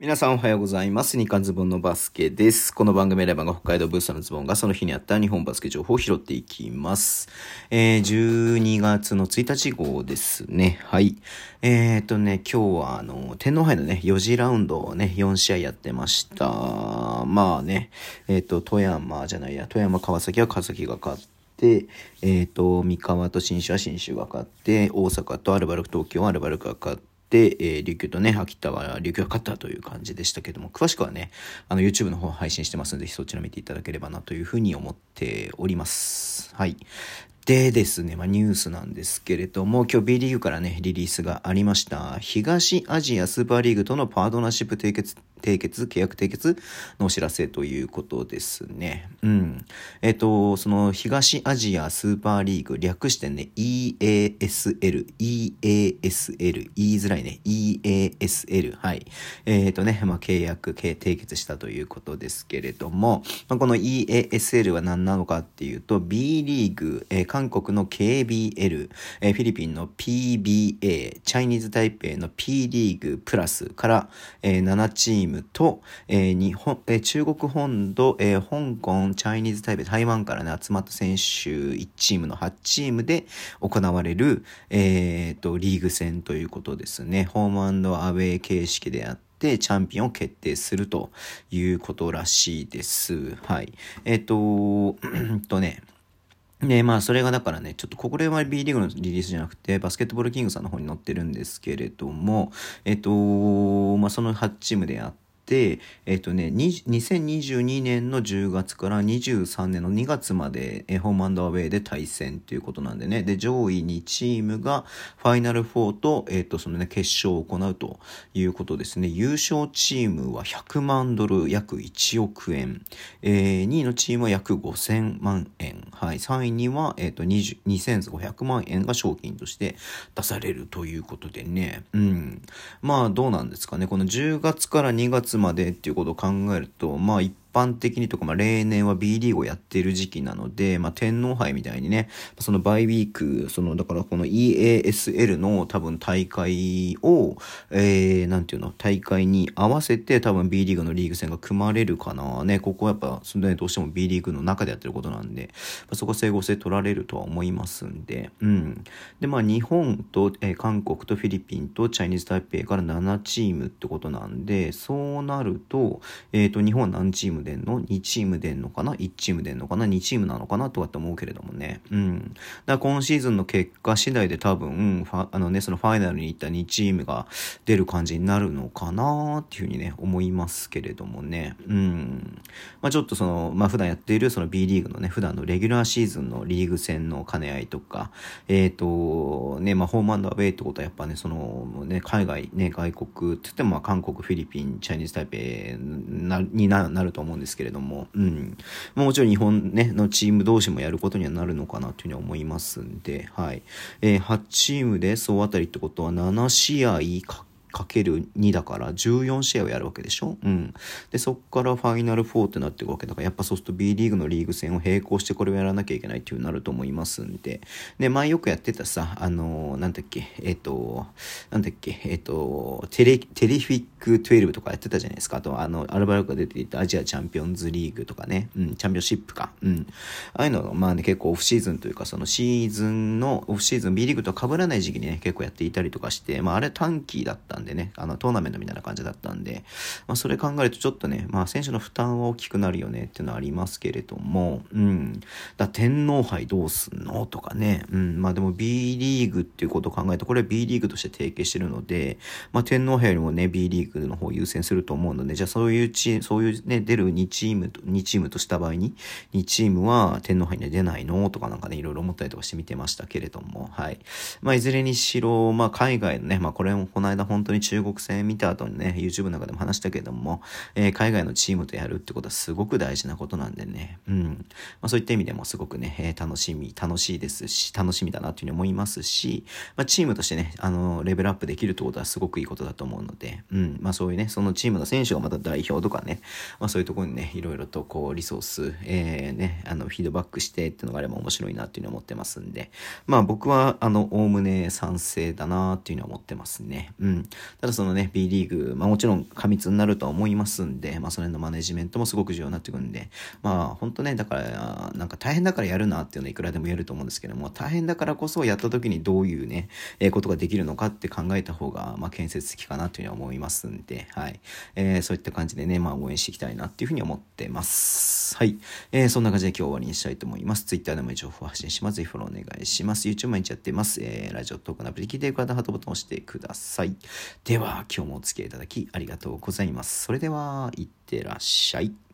皆さんおはようございます。日刊ズボンのバスケです。この番組レバーが北海道ブースターのズボンがその日にあった日本バスケ情報を拾っていきます。えー、12月の1日号ですね。はい。えーとね、今日はあの、天皇杯のね、4次ラウンドをね、4試合やってました。まあね、えーと、富山じゃないや、富山川崎は川崎が勝って、えっ、ー、と、三河と新州は新州が勝って、大阪とアルバルク東京はアルバルクが勝って、で、えー、琉球とね、秋田は琉球が勝ったという感じでしたけども、詳しくはね、あの、YouTube の方配信してますので、そちら見ていただければなというふうに思っております。はい。でですね、まあ、ニュースなんですけれども、今日 B リーグからね、リリースがありました。東アジアスーパーリーグとのパートナーシップ締結締結、契約締結のお知らせということですね。うん。えっ、と、その東アジアスーパーリーグ、略してね、EASL、EASL、言いづらいね、EASL、はい。えっ、とね、まあ、契約、締結したということですけれども、まあ、この EASL は何なのかっていうと、B リーグ、えー、韓国の KBL、え、フィリピンの PBA、チャイニーズ台北の P リーグプラスから、え、7チームと、え、日本、え、中国本土、え、香港、チャイニーズ台北、台湾からね、集まった選手1チームの8チームで行われる、えー、と、リーグ戦ということですね。ホームアウェイ形式であって、チャンピオンを決定するということらしいです。はい。えっ、ー、と、とね、で、まあ、それがだからね、ちょっとこれは B リーグのリリースじゃなくて、バスケットボールキングさんの方に載ってるんですけれども、えっと、まあ、その8チームであって、で、えっ、とね、2022年の10月から23年の2月まで、えホームアンダーウェイで対戦ということなんでね、で、上位2チームがファイナル4と、えっ、と、そのね、決勝を行うということですね。優勝チームは100万ドル、約1億円。えー、2位のチームは約5000万円。はい。3位には、えっ、と、2500万円が賞金として出されるということでね。うん。まあ、どうなんですかね。この10月から2月までっていうことを考えると、まあ一般的にとか、まあ、例年は B リーグをやっている時期なので、まあ、天皇杯みたいにね、そのバイウィーク、その、だからこの EASL の多分大会を、えー、なんていうの、大会に合わせて多分 B リーグのリーグ戦が組まれるかな。ね、ここはやっぱ、それどうしても B リーグの中でやってることなんで、まあ、そこ整合性取られるとは思いますんで、うん。で、まあ、日本と、えー、韓国とフィリピンとチャイニーズ台北から7チームってことなんで、そうなると、えっ、ー、と、日本は何チームでんの ?2 チーム出んのかな ?1 チーム出んのかな ?2 チームなのかな？とかって思うけれどもね。うん。だから今シーズンの結果次第で多分、あのね、そのファイナルに行った2チームが出る感じになるのかなっていうふうにね、思いますけれどもね。うん。まあちょっとその、まあ普段やっているその B リーグのね、普段のレギュラーシーズンのリーグ戦の兼ね合いとか、えっ、ー、と、ね、まあホームアンダーウェイってことはやっぱね、その、ね、海外、ね、外国って言ってもまあ韓国、フィリピン、チャイニーズタイペイになると思うんですけれども、うん。もちろん日本ね、のチーム同士もやることにはなるのかなというふうに思いますんで、はい。えー、8チームで総当たりってことは7試合かかける2だから14試合をやるわけでしょ？うん。で、そっからファイナル4ってなっていくわけだから、やっぱそうすると B リーグのリーグ戦を並行してこれをやらなきゃいけないっていうなると思いますんで。で、前よくやってたさ、あのー、なんだっけ、えっ、ー、と、なんだっけ、えっ、ー、と、テレ、テレフィック12とかやってたじゃないですか。あと、あの、アルバルクが出ていたアジアチャンピオンズリーグとかね、うん、チャンピオンシップか。うん。ああいうのまあね、結構オフシーズンというか、そのシーズンの、オフシーズン B リーグと被らない時期にね、結構やっていたりとかして、まああれ短期だったんでね、あの、トーナメントみたいな感じだったんで、まあ、それ考えるとちょっとね、まあ、選手の負担は大きくなるよねっていうのはありますけれども、うん。だ天皇杯どうすんのとかね、うん。まあでも B リーグっていうことを考えると、これは B リーグとして提携してるので、まあ、天皇杯よりもね、B リーグの方を優先すると思うので、じゃあそういうチーム、そういうね、出る2チームと、2チームとした場合に、2チームは天皇杯には出ないのとかなんかね、いろいろ思ったりとかして見てましたけれども、はい。まあ、いずれにしろ、まあ、海外のね、まあ、これもこの間本当に中国戦見た後にね、YouTube の中でも話したけども、えー、海外のチームとやるってことはすごく大事なことなんでね、うん。まあ、そういった意味でもすごくね、えー、楽しみ、楽しいですし、楽しみだなというふうに思いますし、まあ、チームとしてね、あの、レベルアップできるってことはすごくいいことだと思うので、うん。まあ、そういうね、そのチームの選手がまた代表とかね、まあ、そういうところにね、いろいろとこう、リソース、えー、ね、あの、フィードバックしてっていうのがあれば面白いなっていうふうに思ってますんで、まあ、僕は、あの、おおむね賛成だなっていうふうに思ってますね。うん。ただそのね、B リーグ、まあもちろん過密になるとは思いますんで、まあその辺のマネジメントもすごく重要になってくるんで、まあ本当ね、だから、なんか大変だからやるなっていうのはいくらでも言えると思うんですけども、大変だからこそやった時にどういうね、えー、ことができるのかって考えた方が、まあ建設的かなというふうに思いますんで、はい。えー、そういった感じでね、まあ応援していきたいなっていうふうに思ってます。はい。えー、そんな感じで今日終わりにしたいと思います。Twitter でも情報発信します。ぜひフォローお願いします。YouTube 毎日やってます。えー、ラジオトークのアプリ聞いている方、ハートボタンを押してください。では、今日もお付き合いいただきありがとうございます。それでは、いってらっしゃい。